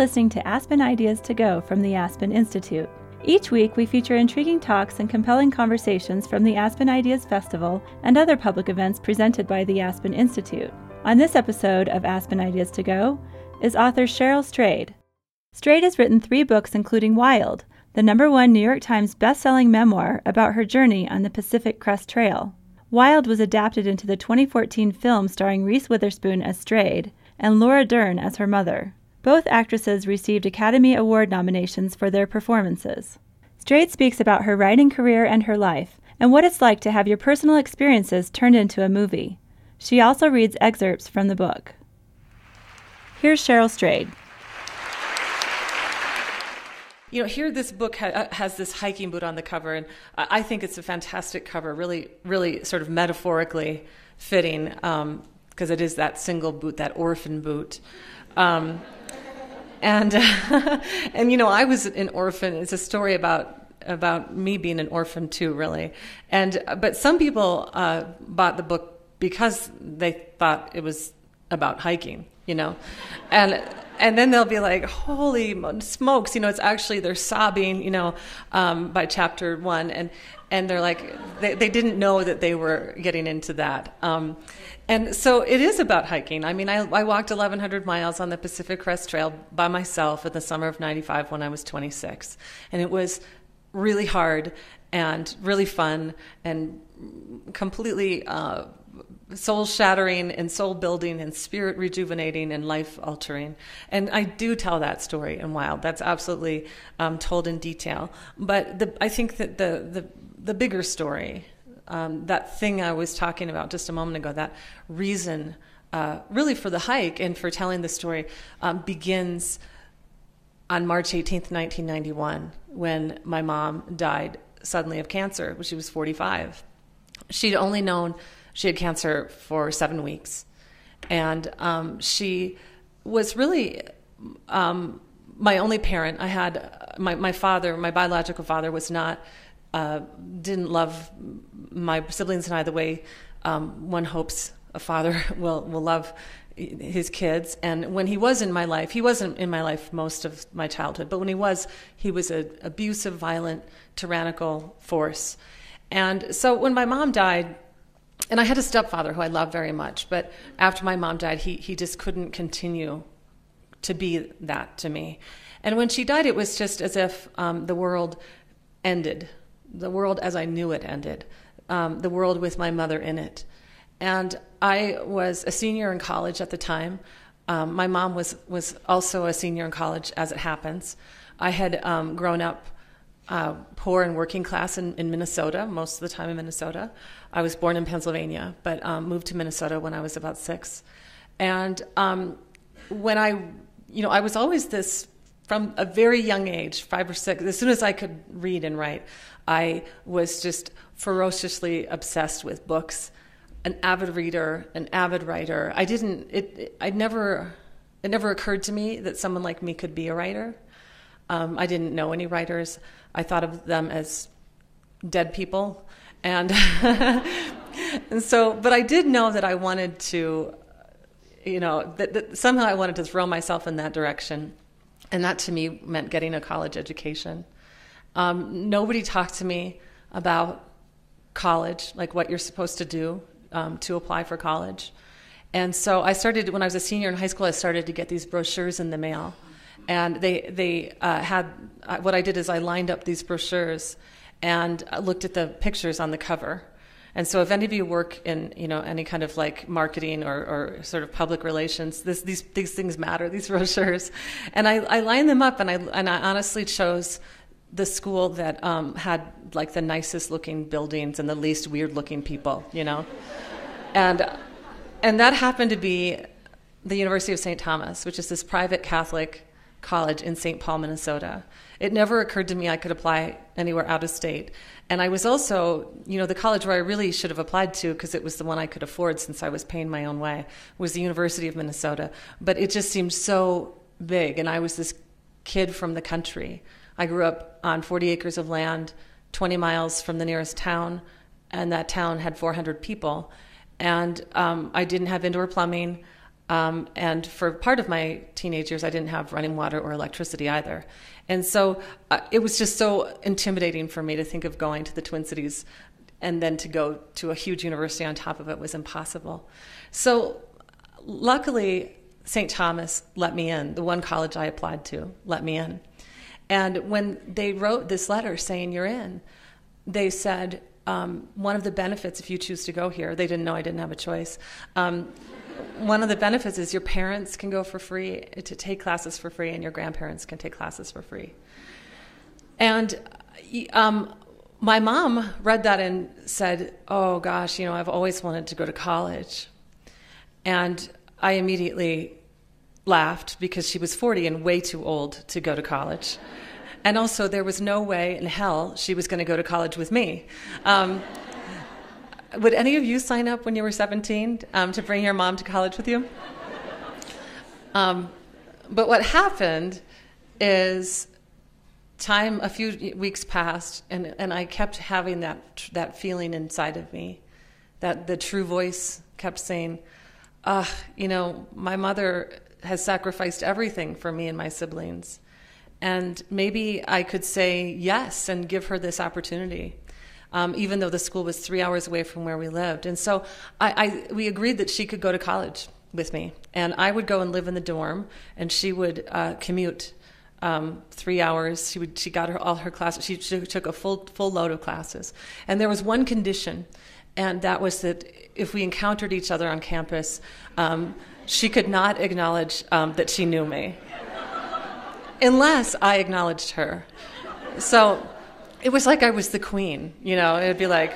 listening to Aspen Ideas to Go from the Aspen Institute. Each week, we feature intriguing talks and compelling conversations from the Aspen Ideas Festival and other public events presented by the Aspen Institute. On this episode of Aspen Ideas to Go is author Cheryl Strayed. Strayed has written three books, including Wild, the number one New York Times bestselling memoir about her journey on the Pacific Crest Trail. Wild was adapted into the 2014 film starring Reese Witherspoon as Strayed and Laura Dern as her mother. Both actresses received Academy Award nominations for their performances. Strayed speaks about her writing career and her life, and what it's like to have your personal experiences turned into a movie. She also reads excerpts from the book. Here's Cheryl Strayed. You know, here this book ha- uh, has this hiking boot on the cover, and I think it's a fantastic cover, really, really sort of metaphorically fitting, because um, it is that single boot, that orphan boot. Um, and and you know, I was an orphan. It's a story about about me being an orphan too, really. And but some people uh, bought the book because they thought it was about hiking, you know, and and then they'll be like, "Holy smokes!" You know, it's actually they're sobbing, you know, um, by chapter one, and and they're like, they, they didn't know that they were getting into that. Um, and so it is about hiking. I mean, I, I walked 1,100 miles on the Pacific Crest Trail by myself in the summer of '95 when I was 26, and it was really hard and really fun and completely. Uh, soul shattering and soul building and spirit rejuvenating and life altering. And I do tell that story in Wild. That's absolutely um, told in detail. But the, I think that the, the, the bigger story, um, that thing I was talking about just a moment ago, that reason uh, really for the hike and for telling the story um, begins on March 18th, 1991, when my mom died suddenly of cancer when she was 45. She'd only known she had cancer for seven weeks. And um, she was really um, my only parent. I had my, my father, my biological father, was not, uh, didn't love my siblings and I the way um, one hopes a father will, will love his kids. And when he was in my life, he wasn't in my life most of my childhood, but when he was, he was an abusive, violent, tyrannical force. And so when my mom died, and I had a stepfather who I loved very much, but after my mom died, he, he just couldn't continue to be that to me. And when she died, it was just as if um, the world ended, the world as I knew it ended, um, the world with my mother in it. And I was a senior in college at the time. Um, my mom was, was also a senior in college, as it happens. I had um, grown up uh, poor and working class in, in, Minnesota, most of the time in Minnesota. I was born in Pennsylvania, but um, moved to Minnesota when I was about six. And um, when I, you know, I was always this from a very young age, five or six, as soon as I could read and write, I was just ferociously obsessed with books, an avid reader, an avid writer. I didn't, it, it I never, it never occurred to me that someone like me could be a writer. Um, I didn't know any writers. I thought of them as dead people. And, and so, but I did know that I wanted to, you know, that, that somehow I wanted to throw myself in that direction. And that to me meant getting a college education. Um, nobody talked to me about college, like what you're supposed to do um, to apply for college. And so I started, when I was a senior in high school, I started to get these brochures in the mail and they they uh, had uh, what I did is I lined up these brochures and looked at the pictures on the cover. And so, if any of you work in you know any kind of like marketing or, or sort of public relations, this, these these things matter. These brochures, and I, I lined them up, and I and I honestly chose the school that um, had like the nicest looking buildings and the least weird looking people, you know, and and that happened to be the University of St. Thomas, which is this private Catholic college in St. Paul, Minnesota. It never occurred to me I could apply anywhere out of state. And I was also, you know, the college where I really should have applied to, because it was the one I could afford since I was paying my own way, was the University of Minnesota. But it just seemed so big. And I was this kid from the country. I grew up on 40 acres of land, 20 miles from the nearest town, and that town had 400 people. And um, I didn't have indoor plumbing. Um, and for part of my teenage years, I didn't have running water or electricity either. And so uh, it was just so intimidating for me to think of going to the Twin Cities and then to go to a huge university on top of it was impossible. So luckily, St. Thomas let me in. The one college I applied to let me in. And when they wrote this letter saying you're in, they said um, one of the benefits if you choose to go here, they didn't know I didn't have a choice. Um, one of the benefits is your parents can go for free to take classes for free, and your grandparents can take classes for free. And um, my mom read that and said, Oh gosh, you know, I've always wanted to go to college. And I immediately laughed because she was 40 and way too old to go to college. And also, there was no way in hell she was going to go to college with me. Um, would any of you sign up when you were 17 um, to bring your mom to college with you? Um, but what happened is time, a few weeks passed, and, and I kept having that, that feeling inside of me that the true voice kept saying, uh, you know, my mother has sacrificed everything for me and my siblings. And maybe I could say yes and give her this opportunity um, even though the school was three hours away from where we lived. And so I, I, we agreed that she could go to college with me, and I would go and live in the dorm, and she would uh, commute um, three hours. She would she got her all her classes. She, she took a full full load of classes, and there was one condition, and that was that if we encountered each other on campus, um, she could not acknowledge um, that she knew me, unless I acknowledged her. So it was like I was the queen, you know. It'd be like,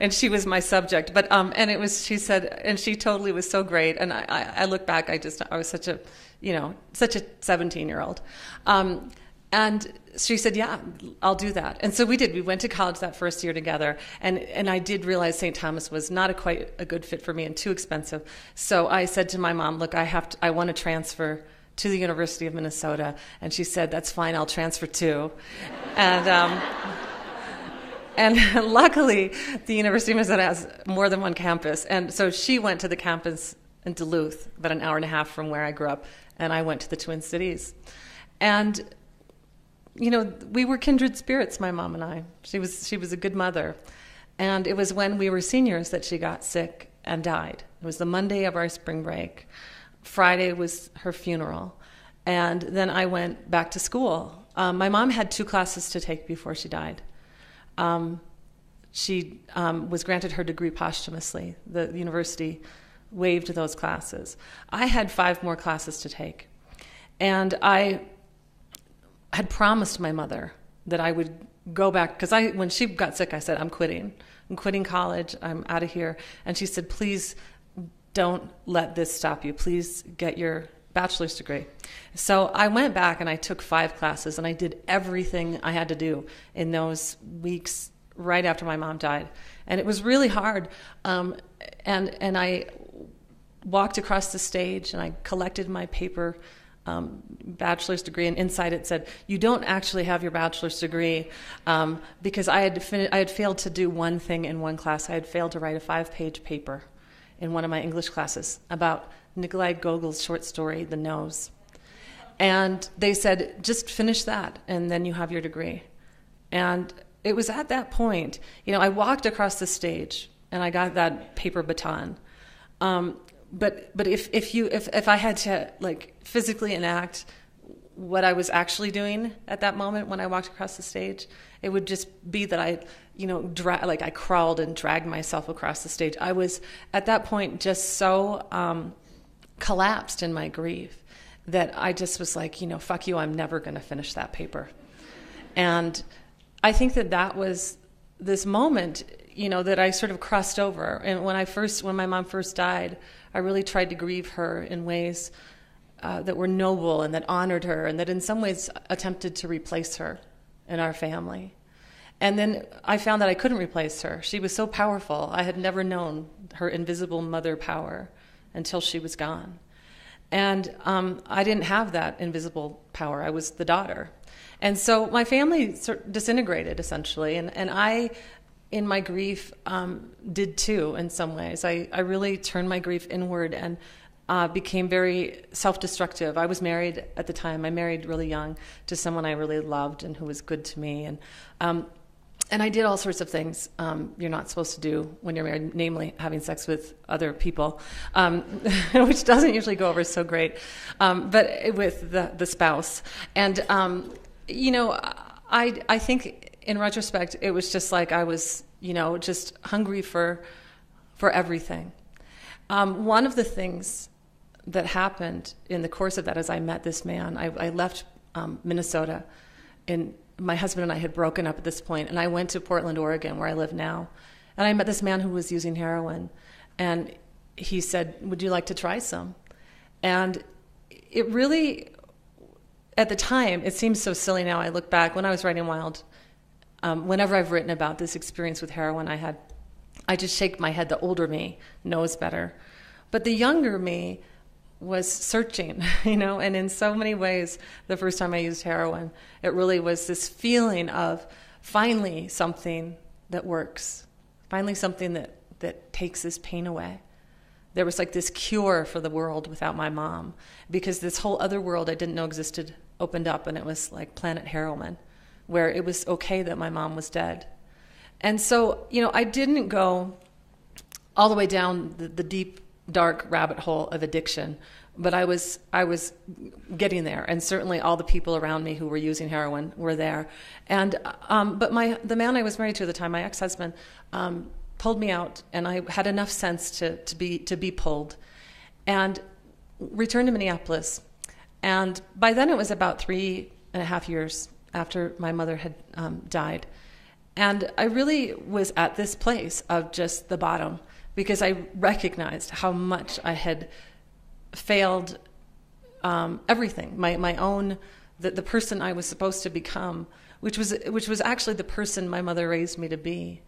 and she was my subject. But um, and it was she said, and she totally was so great. And I, I, I look back, I just I was such a, you know, such a seventeen year old. Um, and she said, "Yeah, I'll do that." And so we did. We went to college that first year together, and and I did realize St. Thomas was not a quite a good fit for me and too expensive. So I said to my mom, "Look, I have to. I want to transfer." To the University of Minnesota. And she said, That's fine, I'll transfer too. and, um, and luckily, the University of Minnesota has more than one campus. And so she went to the campus in Duluth, about an hour and a half from where I grew up, and I went to the Twin Cities. And you know, we were kindred spirits, my mom and I. She was she was a good mother. And it was when we were seniors that she got sick and died. It was the Monday of our spring break. Friday was her funeral. And then I went back to school. Um, my mom had two classes to take before she died. Um, she um, was granted her degree posthumously. The university waived those classes. I had five more classes to take. And I had promised my mother that I would go back because I when she got sick I said I'm quitting. I'm quitting college. I'm out of here. And she said please don't let this stop you. Please get your bachelor's degree. So I went back and I took five classes and I did everything I had to do in those weeks right after my mom died. And it was really hard. Um, and, and I walked across the stage and I collected my paper. Um, bachelor's degree, and inside it said, "You don't actually have your bachelor's degree," um, because I had I had failed to do one thing in one class. I had failed to write a five-page paper, in one of my English classes about Nikolai Gogol's short story, The Nose. And they said, just finish that, and then you have your degree. And it was at that point, you know, I walked across the stage and I got that paper baton. Um, but but if, if you if, if I had to like physically enact what I was actually doing at that moment when I walked across the stage, it would just be that I you know, dra- like I crawled and dragged myself across the stage. I was at that point just so um, collapsed in my grief that I just was like, you know, fuck you, I'm never going to finish that paper. And I think that that was this moment, you know, that I sort of crossed over. And when I first, when my mom first died, I really tried to grieve her in ways uh, that were noble and that honored her and that in some ways attempted to replace her in our family. And then I found that I couldn't replace her. She was so powerful. I had never known her invisible mother power until she was gone. And um, I didn't have that invisible power. I was the daughter. And so my family disintegrated essentially. And, and I, in my grief, um, did too in some ways. I, I really turned my grief inward and uh, became very self destructive. I was married at the time. I married really young to someone I really loved and who was good to me. And, um, and I did all sorts of things um, you're not supposed to do when you're married, namely having sex with other people, um, which doesn't usually go over so great, um, but with the, the spouse. And, um, you know, I, I think in retrospect, it was just like I was, you know, just hungry for, for everything. Um, one of the things that happened in the course of that as I met this man. I, I left um, Minnesota, and my husband and I had broken up at this point, and I went to Portland, Oregon, where I live now, and I met this man who was using heroin, and he said, "Would you like to try some?" And it really, at the time, it seems so silly now. I look back when I was writing Wild. Um, whenever I've written about this experience with heroin, I had, I just shake my head. The older me knows better, but the younger me was searching, you know, and in so many ways, the first time I used heroin, it really was this feeling of finally something that works, finally something that, that takes this pain away. There was like this cure for the world without my mom because this whole other world I didn't know existed opened up, and it was like Planet Heroin, where it was okay that my mom was dead. And so, you know, I didn't go all the way down the, the deep dark rabbit hole of addiction but I was I was getting there, and certainly all the people around me who were using heroin were there. And um, but my the man I was married to at the time, my ex husband, um, pulled me out, and I had enough sense to to be to be pulled, and returned to Minneapolis. And by then it was about three and a half years after my mother had um, died, and I really was at this place of just the bottom because I recognized how much I had failed um, everything. My my own the, the person I was supposed to become, which was which was actually the person my mother raised me to be,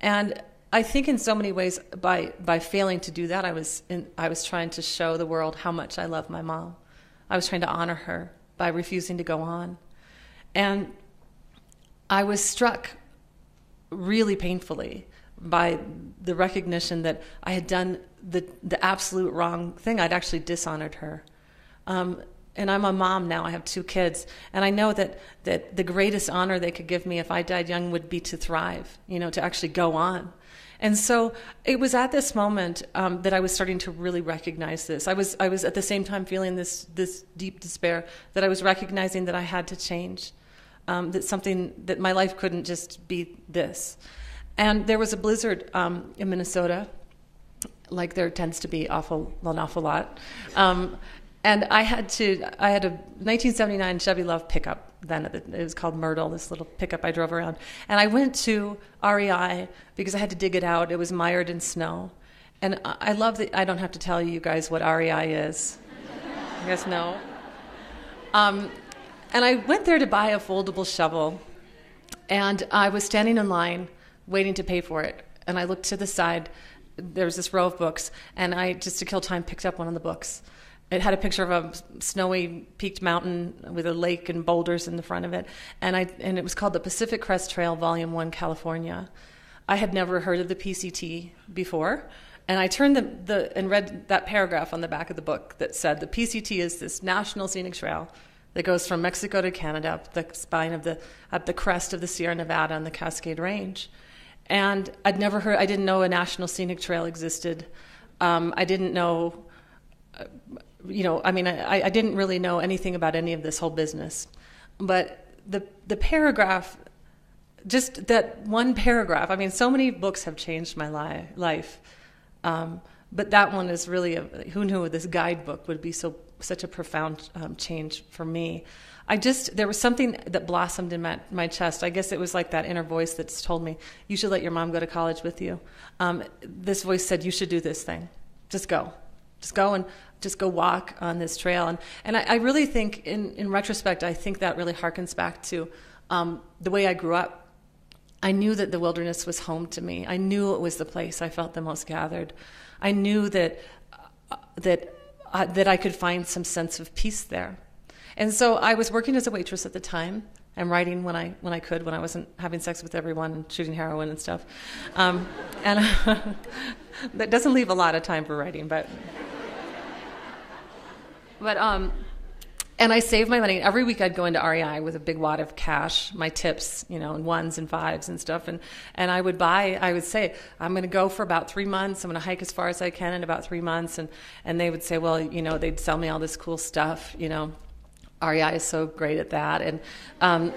and I think in so many ways by by failing to do that, I was in, I was trying to show the world how much I love my mom. I was trying to honor her by refusing to go on, and I was struck really painfully by the recognition that I had done the the absolute wrong thing. I'd actually dishonored her. Um, and I'm a mom now. I have two kids, and I know that that the greatest honor they could give me if I died young would be to thrive. You know, to actually go on. And so it was at this moment um, that I was starting to really recognize this. I was I was at the same time feeling this this deep despair that I was recognizing that I had to change, um, that something that my life couldn't just be this. And there was a blizzard um, in Minnesota, like there tends to be awful an awful lot. Um, and I had to I had a 1979 Chevy LUV pickup. Then it was called Myrtle, this little pickup I drove around. And I went to REI because I had to dig it out. It was mired in snow. And I love that I don't have to tell you guys what REI is. you guys know? Um, and I went there to buy a foldable shovel. And I was standing in line waiting to pay for it. And I looked to the side. There was this row of books, and I, just to kill time, picked up one of the books. It had a picture of a snowy peaked mountain with a lake and boulders in the front of it, and I and it was called the Pacific Crest Trail, Volume One, California. I had never heard of the PCT before, and I turned the, the and read that paragraph on the back of the book that said the PCT is this national scenic trail that goes from Mexico to Canada up the spine of the up the crest of the Sierra Nevada and the Cascade Range. And I'd never heard, I didn't know a national scenic trail existed. Um, I didn't know, you know, I mean, I, I didn't really know anything about any of this whole business. But the, the paragraph, just that one paragraph, I mean, so many books have changed my li- life. Um, but that one is really, a, who knew this guidebook would be so such a profound um, change for me. I just there was something that blossomed in my, my chest. I guess it was like that inner voice that's told me you should let your mom go to college with you. Um, this voice said you should do this thing. Just go, just go and just go walk on this trail. And and I, I really think in in retrospect, I think that really harkens back to um, the way I grew up. I knew that the wilderness was home to me. I knew it was the place I felt the most gathered. I knew that uh, that uh, that I could find some sense of peace there. And so I was working as a waitress at the time and writing when I when I could, when I wasn't having sex with everyone and shooting heroin and stuff. Um, and that doesn't leave a lot of time for writing, but but um, and I saved my money. Every week I'd go into REI with a big wad of cash, my tips, you know, and ones and fives and stuff. And, and I would buy, I would say, I'm going to go for about three months. I'm going to hike as far as I can in about three months. And, and they would say, well, you know, they'd sell me all this cool stuff, you know. REI is so great at that. And, um,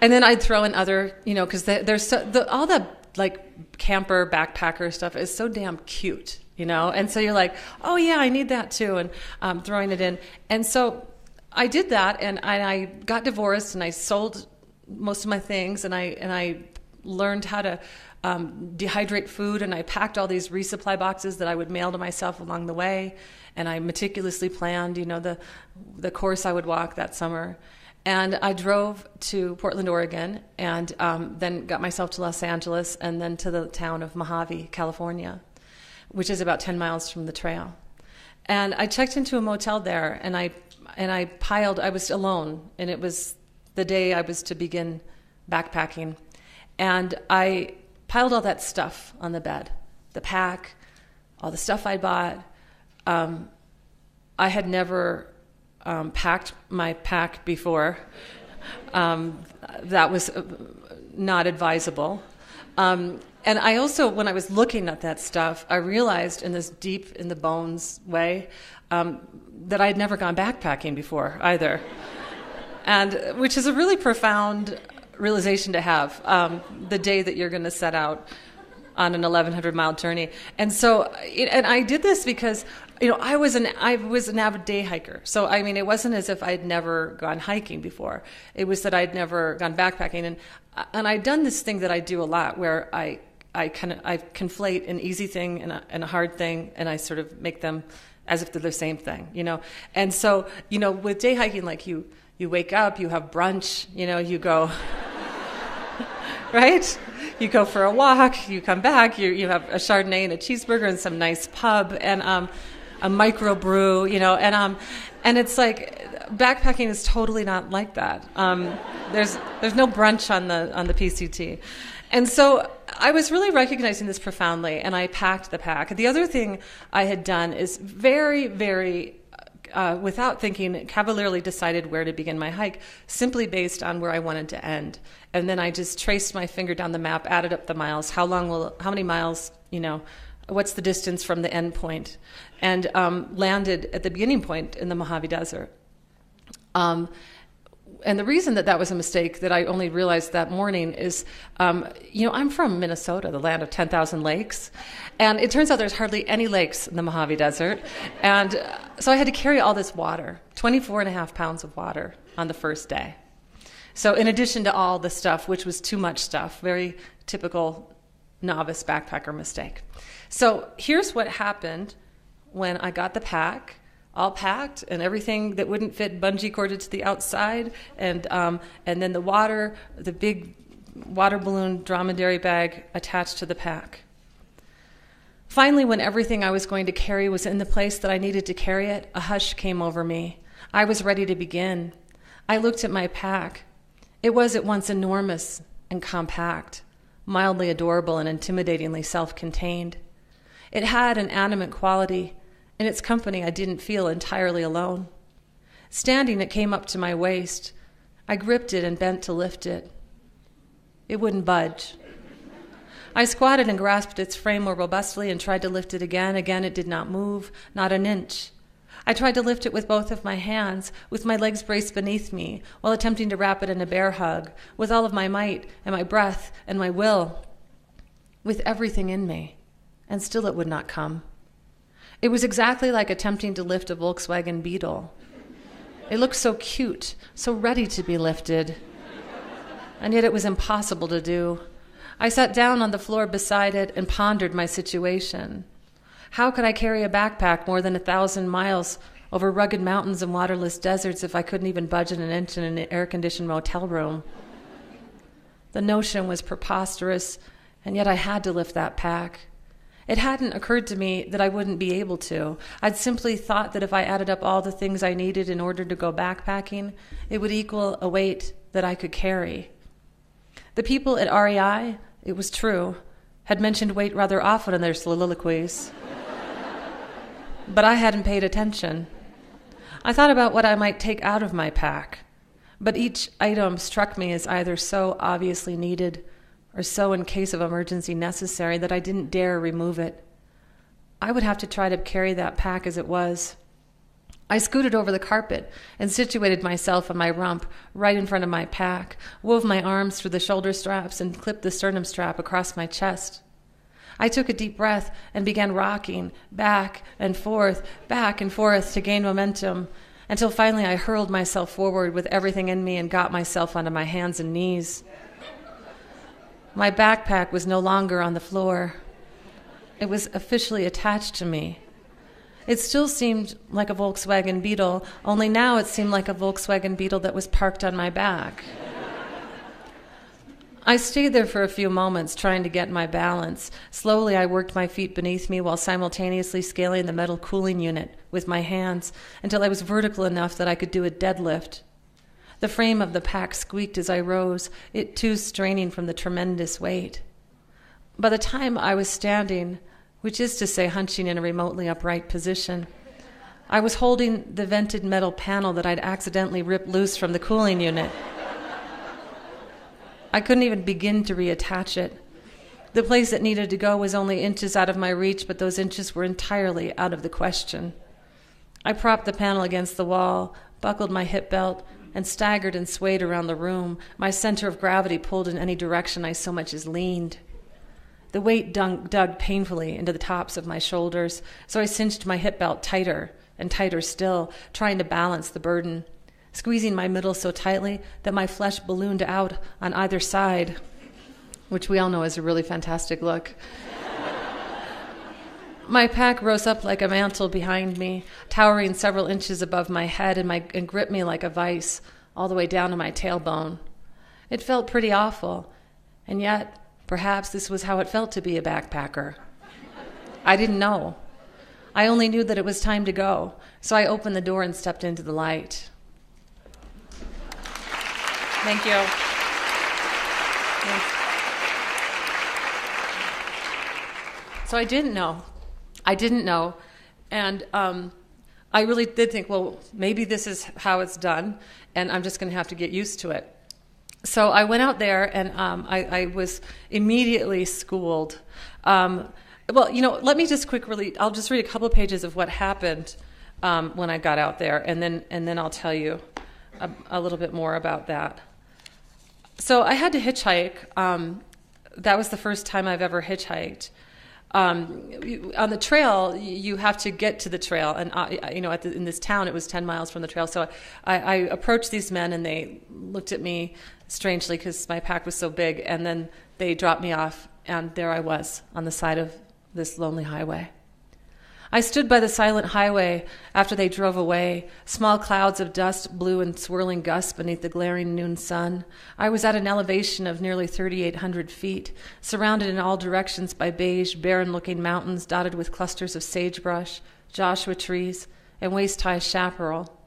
and then I'd throw in other, you know, because there's so, the, all the like camper backpacker stuff is so damn cute you know and so you're like oh yeah i need that too and um, throwing it in and so i did that and I, I got divorced and i sold most of my things and i and i learned how to um, dehydrate food and i packed all these resupply boxes that i would mail to myself along the way and i meticulously planned you know the the course i would walk that summer and I drove to Portland, Oregon, and um, then got myself to Los Angeles, and then to the town of Mojave, California which is about 10 miles from the trail. And I checked into a motel there and I and I piled I was alone and it was the day I was to begin backpacking. And I piled all that stuff on the bed. The pack, all the stuff I bought. Um, I had never um, packed my pack before. Um, that was uh, not advisable. Um, and I also, when I was looking at that stuff, I realized in this deep in the bones way um, that I had never gone backpacking before either, and which is a really profound realization to have um, the day that you're going to set out on an 1100 mile journey. And so, and I did this because you know, I was an I was an avid day hiker. So I mean, it wasn't as if I'd never gone hiking before. It was that I'd never gone backpacking, and and I'd done this thing that I do a lot, where I I kind of I conflate an easy thing and a, and a hard thing, and I sort of make them as if they're the same thing, you know. And so, you know, with day hiking, like you you wake up, you have brunch, you know, you go, right? You go for a walk, you come back, you you have a Chardonnay and a cheeseburger and some nice pub and um, a microbrew, you know, and um, and it's like backpacking is totally not like that. Um, there's there's no brunch on the on the PCT. And so I was really recognizing this profoundly, and I packed the pack. The other thing I had done is very, very, uh, without thinking, cavalierly decided where to begin my hike, simply based on where I wanted to end. And then I just traced my finger down the map, added up the miles. How long will, how many miles, you know, what's the distance from the end point? and um, landed at the beginning point in the Mojave Desert. Um, and the reason that that was a mistake that I only realized that morning is, um, you know, I'm from Minnesota, the land of 10,000 lakes. And it turns out there's hardly any lakes in the Mojave Desert. And uh, so I had to carry all this water 24 and a half pounds of water on the first day. So, in addition to all the stuff, which was too much stuff, very typical novice backpacker mistake. So, here's what happened when I got the pack all packed and everything that wouldn't fit bungee corded to the outside, and um, and then the water, the big water balloon dromedary bag attached to the pack. Finally, when everything I was going to carry was in the place that I needed to carry it, a hush came over me. I was ready to begin. I looked at my pack. It was at once enormous and compact, mildly adorable and intimidatingly self contained. It had an animate quality in its company, I didn't feel entirely alone. Standing, it came up to my waist. I gripped it and bent to lift it. It wouldn't budge. I squatted and grasped its frame more robustly and tried to lift it again. Again, it did not move, not an inch. I tried to lift it with both of my hands, with my legs braced beneath me, while attempting to wrap it in a bear hug, with all of my might and my breath and my will, with everything in me. And still it would not come. It was exactly like attempting to lift a Volkswagen Beetle. It looked so cute, so ready to be lifted. And yet it was impossible to do. I sat down on the floor beside it and pondered my situation. How could I carry a backpack more than a thousand miles over rugged mountains and waterless deserts if I couldn't even budget an inch in an air conditioned motel room? The notion was preposterous, and yet I had to lift that pack. It hadn't occurred to me that I wouldn't be able to. I'd simply thought that if I added up all the things I needed in order to go backpacking, it would equal a weight that I could carry. The people at REI, it was true, had mentioned weight rather often in their soliloquies. but I hadn't paid attention. I thought about what I might take out of my pack, but each item struck me as either so obviously needed or so in case of emergency necessary that I didn't dare remove it. I would have to try to carry that pack as it was. I scooted over the carpet and situated myself on my rump right in front of my pack, wove my arms through the shoulder straps, and clipped the sternum strap across my chest. I took a deep breath and began rocking back and forth, back and forth to gain momentum until finally I hurled myself forward with everything in me and got myself onto my hands and knees. My backpack was no longer on the floor, it was officially attached to me. It still seemed like a Volkswagen Beetle, only now it seemed like a Volkswagen Beetle that was parked on my back. I stayed there for a few moments, trying to get my balance. Slowly, I worked my feet beneath me while simultaneously scaling the metal cooling unit with my hands until I was vertical enough that I could do a deadlift. The frame of the pack squeaked as I rose, it too straining from the tremendous weight. By the time I was standing, which is to say, hunching in a remotely upright position, I was holding the vented metal panel that I'd accidentally ripped loose from the cooling unit. I couldn't even begin to reattach it. The place it needed to go was only inches out of my reach, but those inches were entirely out of the question. I propped the panel against the wall, buckled my hip belt, and staggered and swayed around the room, my center of gravity pulled in any direction I so much as leaned. The weight dug, dug painfully into the tops of my shoulders, so I cinched my hip belt tighter and tighter still, trying to balance the burden squeezing my middle so tightly that my flesh ballooned out on either side, which we all know is a really fantastic look. My pack rose up like a mantle behind me, towering several inches above my head, and, my, and gripped me like a vice all the way down to my tailbone. It felt pretty awful, and yet perhaps this was how it felt to be a backpacker. I didn't know. I only knew that it was time to go, so I opened the door and stepped into the light. Thank you. So I didn't know. I didn't know. And um, I really did think, well, maybe this is how it's done, and I'm just going to have to get used to it. So I went out there and um, I, I, was immediately schooled. Um, well, you know, let me just quickly, I'll just read a couple of pages of what happened um, when I got out there, and then, and then I'll tell you a, a little bit more about that so I had to hitchhike. Um, that was the first time I've ever hitchhiked. Um, on the trail, you have to get to the trail, and I, you know, the, in this town, it was ten miles from the trail. So I, I approached these men, and they looked at me strangely because my pack was so big, and then they dropped me off, and there I was on the side of this lonely highway. I stood by the silent highway after they drove away. Small clouds of dust blew in swirling gusts beneath the glaring noon sun. I was at an elevation of nearly 3,800 feet, surrounded in all directions by beige, barren looking mountains dotted with clusters of sagebrush, Joshua trees, and waist high chaparral.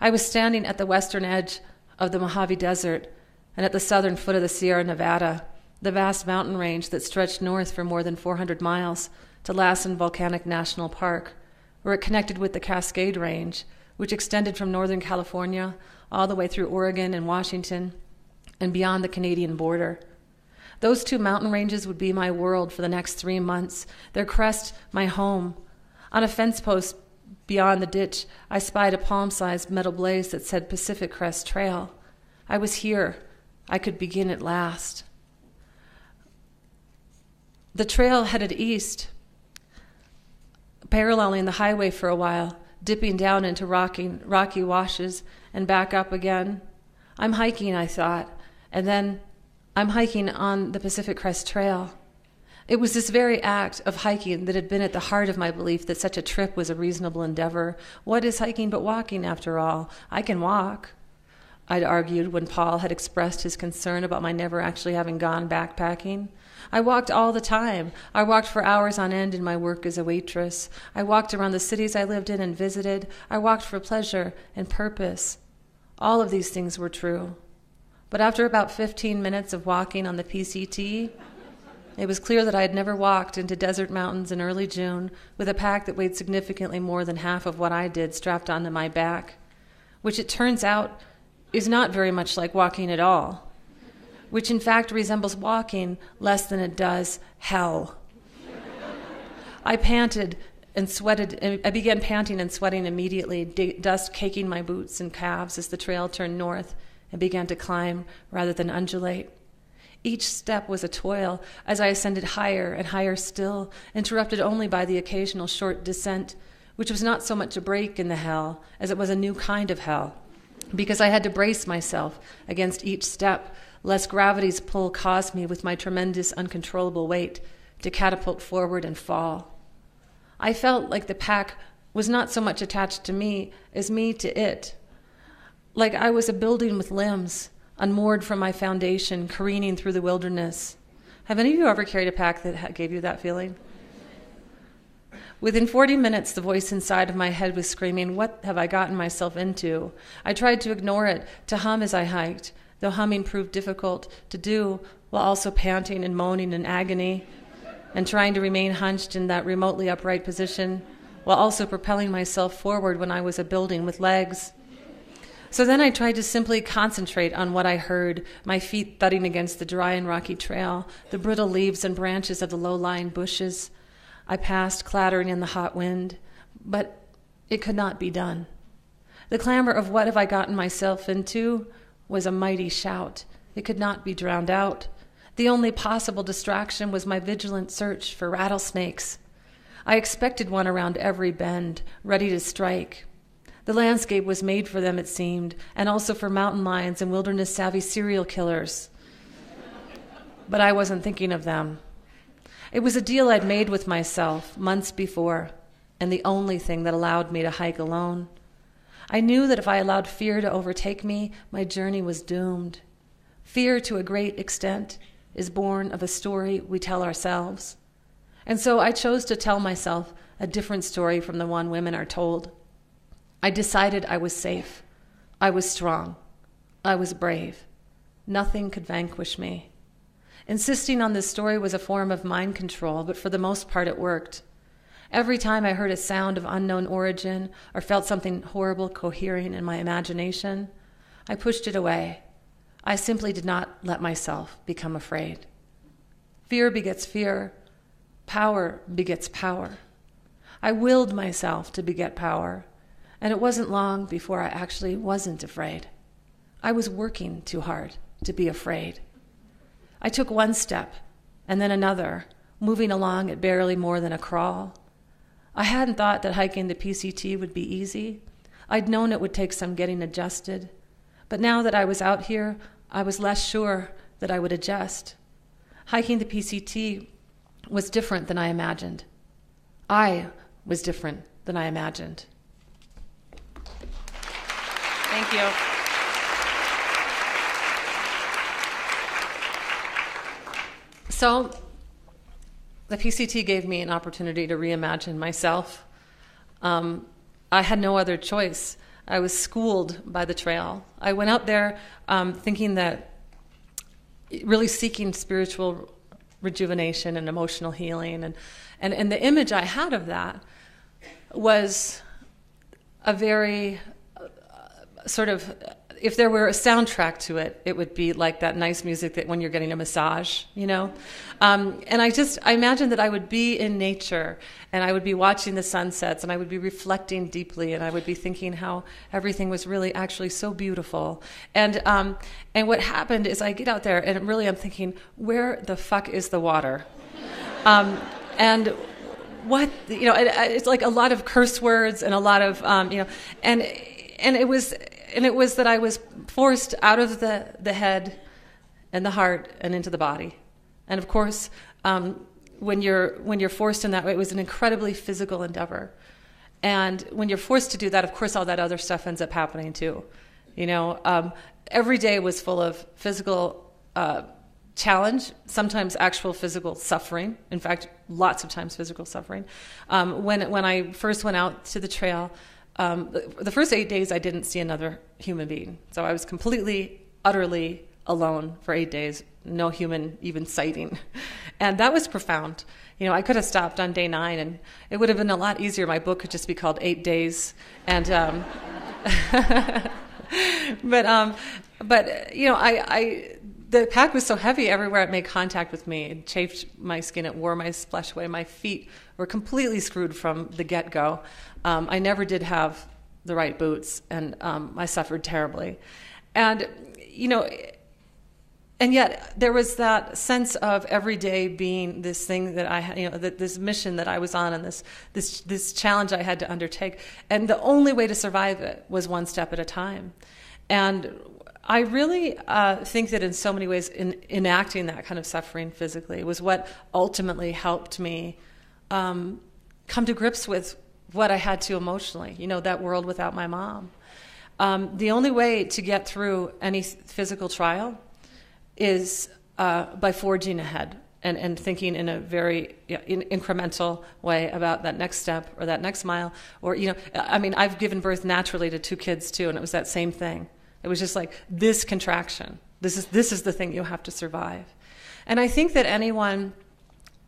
I was standing at the western edge of the Mojave Desert and at the southern foot of the Sierra Nevada, the vast mountain range that stretched north for more than 400 miles to Lassen Volcanic National Park, where it connected with the Cascade Range, which extended from Northern California all the way through Oregon and Washington and beyond the Canadian border. Those two mountain ranges would be my world for the next three months, their crest my home. On a fence post beyond the ditch, I spied a palm sized metal blaze that said Pacific Crest Trail. I was here. I could begin at last. The trail headed east, paralleling the highway for a while, dipping down into rocky, rocky washes and back up again. I'm hiking, I thought, and then I'm hiking on the Pacific Crest Trail. It was this very act of hiking that had been at the heart of my belief that such a trip was a reasonable endeavor. What is hiking but walking, after all? I can walk. I'd argued when Paul had expressed his concern about my never actually having gone backpacking. I walked all the time. I walked for hours on end in my work as a waitress. I walked around the cities I lived in and visited. I walked for pleasure and purpose. All of these things were true. But after about 15 minutes of walking on the PCT, It was clear that I had never walked into desert mountains in early June with a pack that weighed significantly more than half of what I did strapped onto my back, which it turns out is not very much like walking at all, which in fact resembles walking less than it does hell. I panted and sweated. I began panting and sweating immediately, dust caking my boots and calves as the trail turned north and began to climb rather than undulate. Each step was a toil as I ascended higher and higher still, interrupted only by the occasional short descent, which was not so much a break in the hell as it was a new kind of hell, because I had to brace myself against each step, lest gravity's pull caused me, with my tremendous, uncontrollable weight, to catapult forward and fall. I felt like the pack was not so much attached to me as me to it, like I was a building with limbs unmoored from my foundation, careening through the wilderness. Have any of you ever carried a pack that gave you that feeling? Within 40 minutes, the voice inside of my head was screaming, What have I gotten myself into? I tried to ignore it, to hum as I hiked, though humming proved difficult to do while also panting and moaning in agony and trying to remain hunched in that remotely upright position while also propelling myself forward when I was a building with legs. So then I tried to simply concentrate on what I heard my feet thudding against the dry and rocky trail, the brittle leaves and branches of the low lying bushes. I passed clattering in the hot wind, but it could not be done. The clamor of what have I gotten myself into was a mighty shout. It could not be drowned out. The only possible distraction was my vigilant search for rattlesnakes. I expected one around every bend, ready to strike. The landscape was made for them, it seemed, and also for mountain lions and wilderness savvy serial killers. But I wasn't thinking of them. It was a deal I'd made with myself months before, and the only thing that allowed me to hike alone. I knew that if I allowed fear to overtake me, my journey was doomed. Fear, to a great extent, is born of a story we tell ourselves. And so I chose to tell myself a different story from the one women are told. I decided I was safe. I was strong. I was brave. Nothing could vanquish me. Insisting on this story was a form of mind control, but for the most part it worked. Every time I heard a sound of unknown origin or felt something horrible cohering in my imagination, I pushed it away. I simply did not let myself become afraid. Fear begets fear. Power begets power. I willed myself to beget power. And it wasn't long before I actually wasn't afraid. I was working too hard to be afraid. I took one step and then another, moving along at barely more than a crawl. I hadn't thought that hiking the PCT would be easy. I'd known it would take some getting adjusted. But now that I was out here, I was less sure that I would adjust. Hiking the PCT was different than I imagined. I was different than I imagined. Thank you. So, the PCT gave me an opportunity to reimagine myself. Um, I had no other choice. I was schooled by the trail. I went out there um, thinking that really seeking spiritual rejuvenation and emotional healing. And, and, and the image I had of that was a very sort of if there were a soundtrack to it, it would be like that nice music that when you're getting a massage, you know. Um, and I just I imagine that I would be in nature and I would be watching the sunsets and I would be reflecting deeply and I would be thinking how everything was really actually so beautiful. And um, and what happened is I get out there and really I'm thinking, where the fuck is the water? Um, and what you know, it, it's like a lot of curse words and a lot of um, you know, and and it was and it was that I was forced out of the, the head and the heart and into the body. And of course, um, when you're when you're forced in that way, it was an incredibly physical endeavor. And when you're forced to do that, of course, all that other stuff ends up happening too. You know, um, every day was full of physical uh, challenge, sometimes actual physical suffering. In fact, lots of times physical suffering. Um, when when I first went out to the trail, um, the, first eight days, I didn't see another human being. So I was completely, utterly alone for eight days, no human even sighting. And that was profound. You know, I could have stopped on day nine and it would have been a lot easier. My book could just be called Eight Days. And, um, but, um, but, you know, I, I, the pack was so heavy everywhere it made contact with me. It chafed my skin, it wore my flesh away. My feet were completely screwed from the get go. Um, I never did have the right boots, and um, I suffered terribly. And, you know, and yet there was that sense of every day being this thing that I had, you know, that this mission that I was on and this, this, this challenge I had to undertake. And the only way to survive it was one step at a time. And I really uh, think that in so many ways, in enacting that kind of suffering physically was what ultimately helped me um, come to grips with what I had to emotionally, you know, that world without my mom. Um, the only way to get through any physical trial is uh, by forging ahead and, and thinking in a very in, incremental way about that next step or that next mile. Or, you know, I mean, I've given birth naturally to two kids too, and it was that same thing. It was just like this contraction. This is, this is the thing you have to survive. And I think that anyone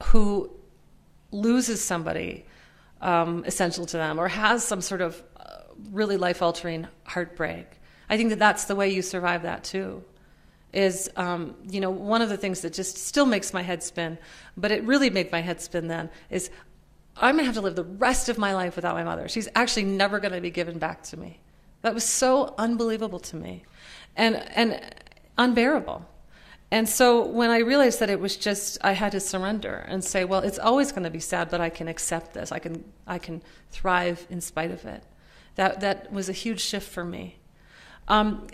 who loses somebody um, essential to them or has some sort of uh, really life altering heartbreak, I think that that's the way you survive that too. Is, um, you know, one of the things that just still makes my head spin, but it really made my head spin then, is I'm gonna have to live the rest of my life without my mother. She's actually never gonna be given back to me. That was so unbelievable to me and, and unbearable. And so when I realized that it was just, I had to surrender and say, well, it's always going to be sad, but I can accept this. I can, I can thrive in spite of it. That, that was a huge shift for me. Um,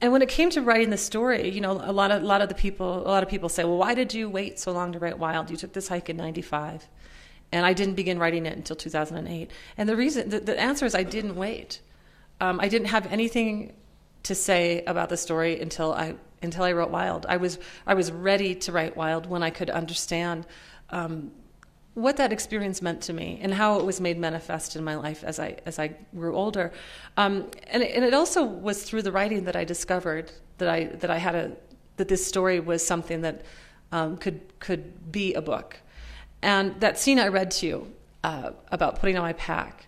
and when it came to writing the story, you know, a lot of, a lot of the people, a lot of people say, well, why did you wait so long to write Wild? You took this hike in 95. And I didn't begin writing it until 2008. And the reason, the, the answer is I didn't wait um, I didn't have anything to say about the story until I until I wrote Wild. I was I was ready to write Wild when I could understand um, what that experience meant to me and how it was made manifest in my life as I as I grew older. Um, and and it also was through the writing that I discovered that I that I had a that this story was something that um, could could be a book. And that scene I read to you uh, about putting on my pack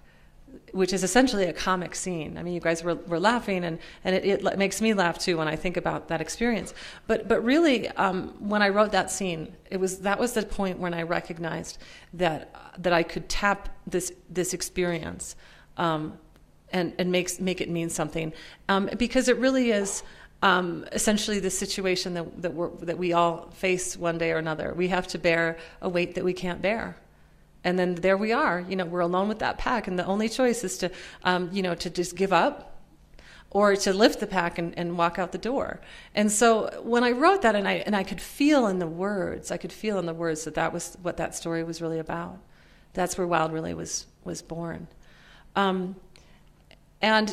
which is essentially a comic scene. I mean, you guys were, were laughing, and, and it, it makes me laugh too when I think about that experience. But, but really, um, when I wrote that scene, it was, that was the point when I recognized that, that I could tap this, this experience um, and, and makes, make it mean something. Um, because it really is. Um, essentially the situation that, that, that we all face one day or another. We have to bear a weight that we can't bear and then there we are you know we're alone with that pack. And the only choice is to um, you know to just give up or to lift the pack and, and walk out the door. And so when i wrote that and i and i could feel in the words i could feel in the words that that was what that story was really about. That's where wild really was was born. Um, and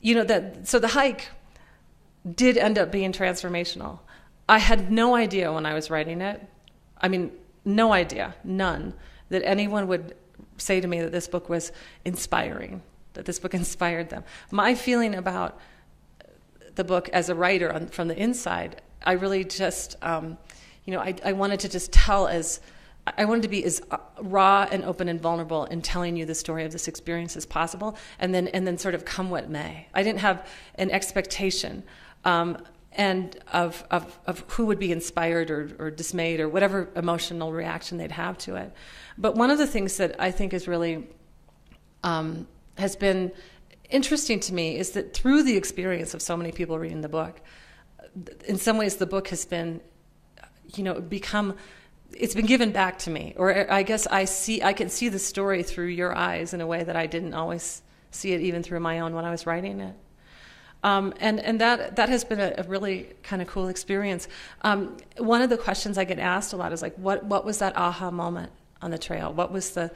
you know that so the hike did end up being transformational. I had no idea when i was writing it. I mean no idea none that anyone would say to me that this book was inspiring, that this book inspired them. My feeling about the book as a writer on, from the inside, I really just, um, you know, I, I wanted to just tell as, I wanted to be as uh, raw and open and vulnerable in telling you the story of this experience as possible, and then and then sort of come what may. I didn't have an expectation. Um, and of, of, of who would be inspired or, or dismayed or whatever emotional reaction they'd have to it. But one of the things that I think is really um, has been interesting to me is that through the experience of so many people reading the book, in some ways the book has been, you know, become it's been given back to me or i guess i see i can see the story through your eyes in a way that i didn't always see it even through my own when i was writing it um, and and that that has been a, a really kind of cool experience. Um, one of the questions I get asked a lot is like, what what was that aha moment on the trail? What was the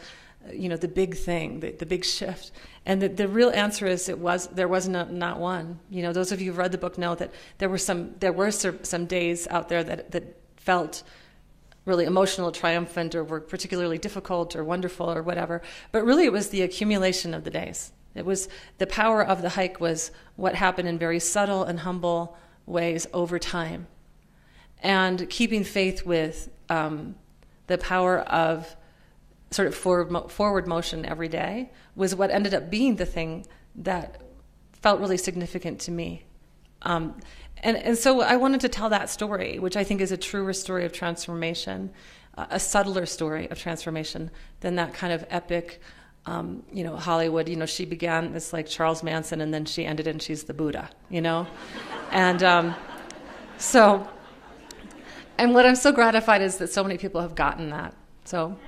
you know the big thing, the, the big shift? And the, the real answer is it was there was not, not one. You know, those of you who've read the book know that there were some there were some days out there that that felt really emotional, triumphant, or were particularly difficult or wonderful or whatever. But really, it was the accumulation of the days. It was the power of the hike was what happened in very subtle and humble ways over time. And keeping faith with um, the power of sort of forward, forward motion every day was what ended up being the thing that felt really significant to me. Um, and, and so I wanted to tell that story, which I think is a truer story of transformation, uh, a subtler story of transformation than that kind of epic, um, you know, Hollywood. You know, she began this like Charles Manson, and then she ended and she's the Buddha. You know, and um, so, and what I'm so gratified is that so many people have gotten that. So,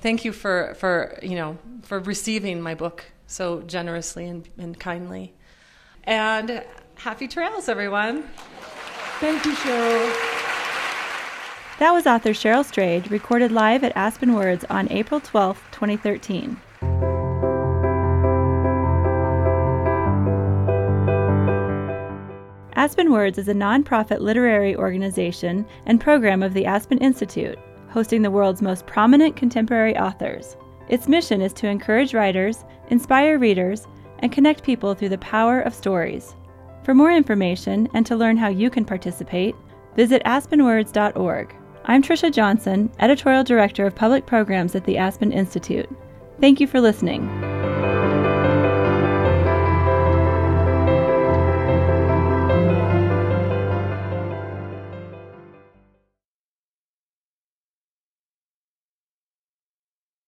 thank you for for you know for receiving my book so generously and, and kindly, and happy trails, everyone. Thank you, Cheryl. That was author Cheryl Strayed, recorded live at Aspen Words on April 12, 2013. Aspen Words is a nonprofit literary organization and program of the Aspen Institute, hosting the world's most prominent contemporary authors. Its mission is to encourage writers, inspire readers, and connect people through the power of stories. For more information and to learn how you can participate, visit aspenwords.org. I'm Tricia Johnson, Editorial Director of Public Programs at the Aspen Institute. Thank you for listening.